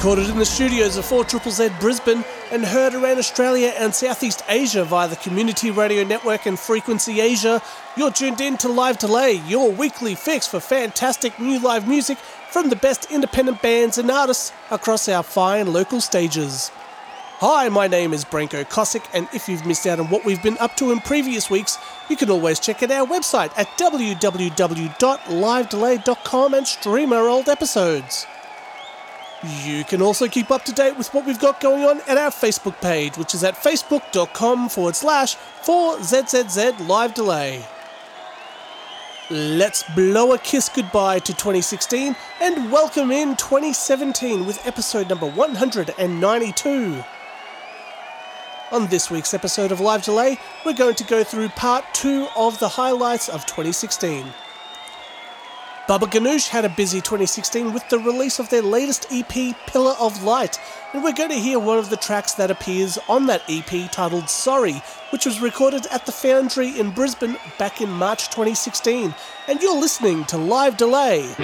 Recorded in the studios of 4 Triple Z Brisbane and heard around Australia and Southeast Asia via the Community Radio Network and Frequency Asia, you're tuned in to Live Delay, your weekly fix for fantastic new live music from the best independent bands and artists across our fine local stages. Hi, my name is Branko Kosick, and if you've missed out on what we've been up to in previous weeks, you can always check out our website at www.livedelay.com and stream our old episodes. You can also keep up to date with what we've got going on at our Facebook page, which is at facebook.com forward slash 4ZZZ Live Delay. Let's blow a kiss goodbye to 2016 and welcome in 2017 with episode number 192. On this week's episode of Live Delay, we're going to go through part two of the highlights of 2016. Baba Ganoush had a busy 2016 with the release of their latest EP, Pillar of Light, and we're going to hear one of the tracks that appears on that EP titled Sorry, which was recorded at the Foundry in Brisbane back in March 2016. And you're listening to Live Delay.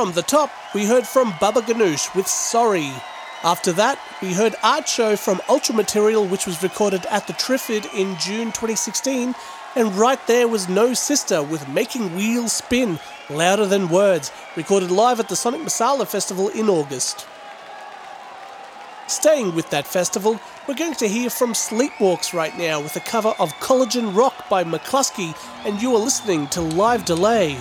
From the top, we heard from Baba Ganoush with Sorry. After that, we heard Art Show from Ultra Material, which was recorded at the Triffid in June 2016. And right there was No Sister with Making Wheels Spin, Louder Than Words, recorded live at the Sonic Masala Festival in August. Staying with that festival, we're going to hear from Sleepwalks right now with a cover of Collagen Rock by McCluskey, and you are listening to Live Delay.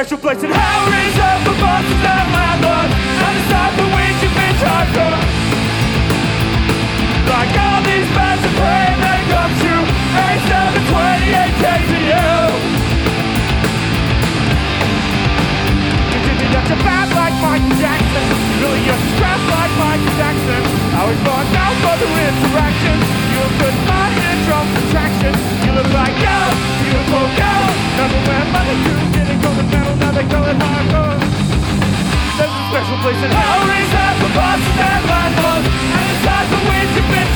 Special place in hell reserved for bosses and landlords. And it's time for which you've been hardcore. Like all these birds of prey, they come true. 8728 days to you. You that you're bad like Michael Jackson. Really, you're scrap like Michael Jackson. I was born now for the interaction. You good, my ear drum attraction. You look like yo, now they call it. There's a special place in hell. Reserved for bosses and And for which you've been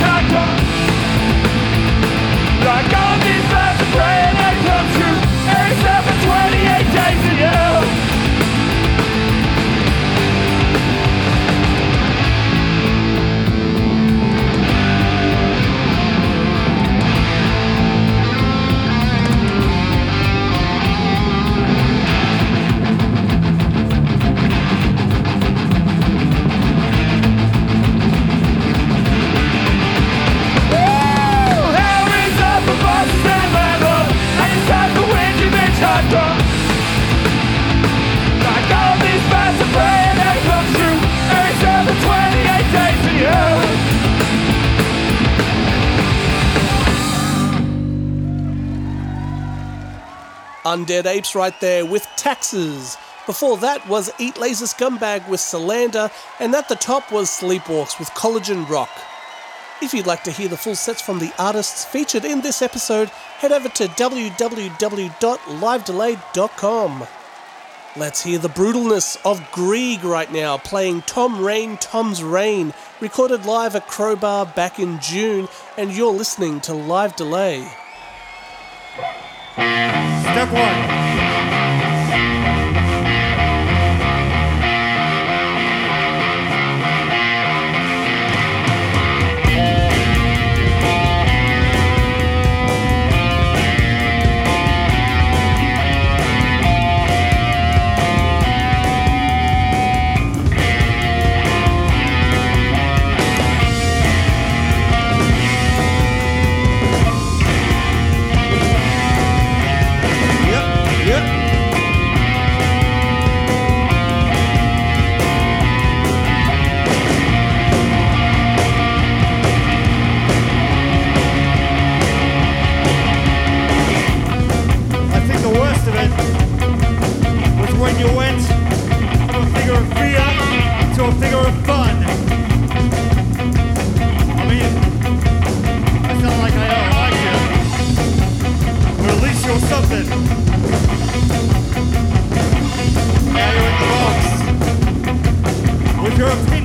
Like all these birds of prey and they come true. 87, 28 days you Hell Undead Apes right there with Taxes. Before that was Eat Laser Scumbag with Solander, and at the top was Sleepwalks with Collagen Rock. If you'd like to hear the full sets from the artists featured in this episode, head over to www.livedelay.com. Let's hear the brutalness of Grieg right now, playing Tom Rain, Tom's Rain, recorded live at Crowbar back in June, and you're listening to Live Delay. Step one. Jackson. Andrew in the box. With your opinion.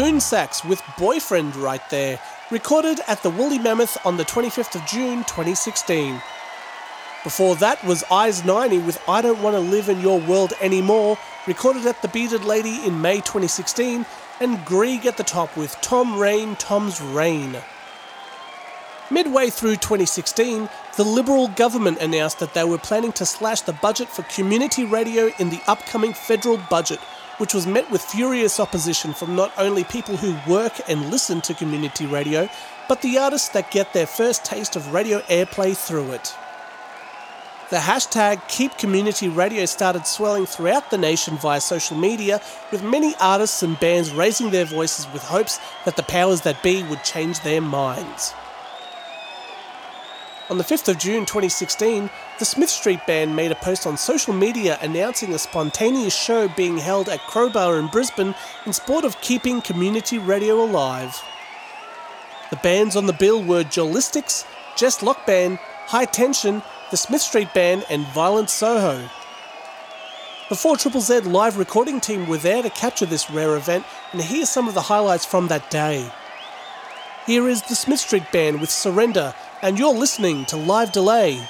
The Goon Sax with Boyfriend right there, recorded at the Woolly Mammoth on the 25th of June 2016. Before that was Eyes 90 with I Don't Want to Live in Your World Anymore, recorded at the Bearded Lady in May 2016, and Grieg at the top with Tom Rain, Tom's Rain. Midway through 2016, the Liberal government announced that they were planning to slash the budget for community radio in the upcoming federal budget, which was met with furious opposition from not only people who work and listen to community radio, but the artists that get their first taste of radio airplay through it. The hashtag Keep Community Radio started swelling throughout the nation via social media, with many artists and bands raising their voices with hopes that the powers that be would change their minds. On the 5th of June 2016, the Smith Street Band made a post on social media announcing a spontaneous show being held at Crowbar in Brisbane in support of keeping community radio alive. The bands on the bill were Jolistics, Jess Locke Band, High Tension, the Smith Street Band, and Violent Soho. The 4 Triple Z live recording team were there to capture this rare event, and here's some of the highlights from that day. Here is the Smith Street Band with Surrender, and you're listening to Live Delay.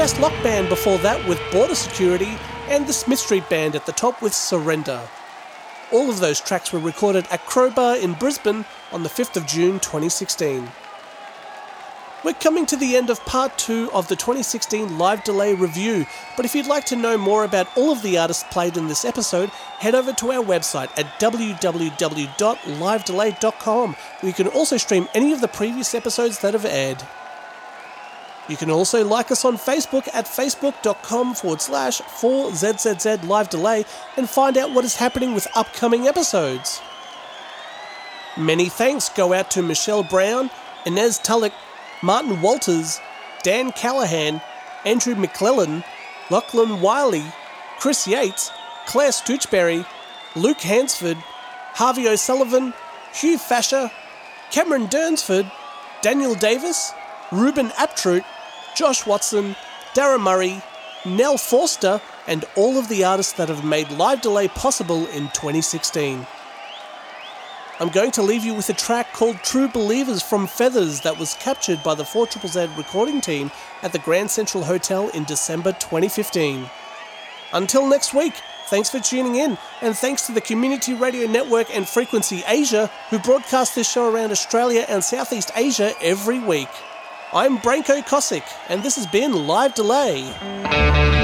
Jess Locke Band before that with Border Security, and the Smith Street Band at the top with Surrender. All of those tracks were recorded at Crowbar in Brisbane on the 5th of June 2016. We're coming to the end of part two of the 2016 Live Delay review, but if you'd like to know more about all of the artists played in this episode, head over to our website at www.livedelay.com, where you can also stream any of the previous episodes that have aired. You can also like us on Facebook at facebook.com forward slash 4ZZZ Live Delay and find out what is happening with upcoming episodes. Many thanks go out to Michelle Brown, Inez Tulloch, Martin Walters, Dan Callahan, Andrew McClellan, Lachlan Wiley, Chris Yates, Claire Stoochberry, Luke Hansford, Harvey O'Sullivan, Hugh Fasher, Cameron Durnsford, Daniel Davis, Ruben Aptroot, Josh Watson, Dara Murray, Nell Forster, and all of the artists that have made Live Delay possible in 2016. I'm going to leave you with a track called True Believers from Feathers that was captured by the 4ZZZ recording team at the Grand Central Hotel in December 2015. Until next week, thanks for tuning in, and thanks to the Community Radio Network and Frequency Asia, who broadcast this show around Australia and Southeast Asia every week. I'm Branko Kosick, and this has been Live Delay.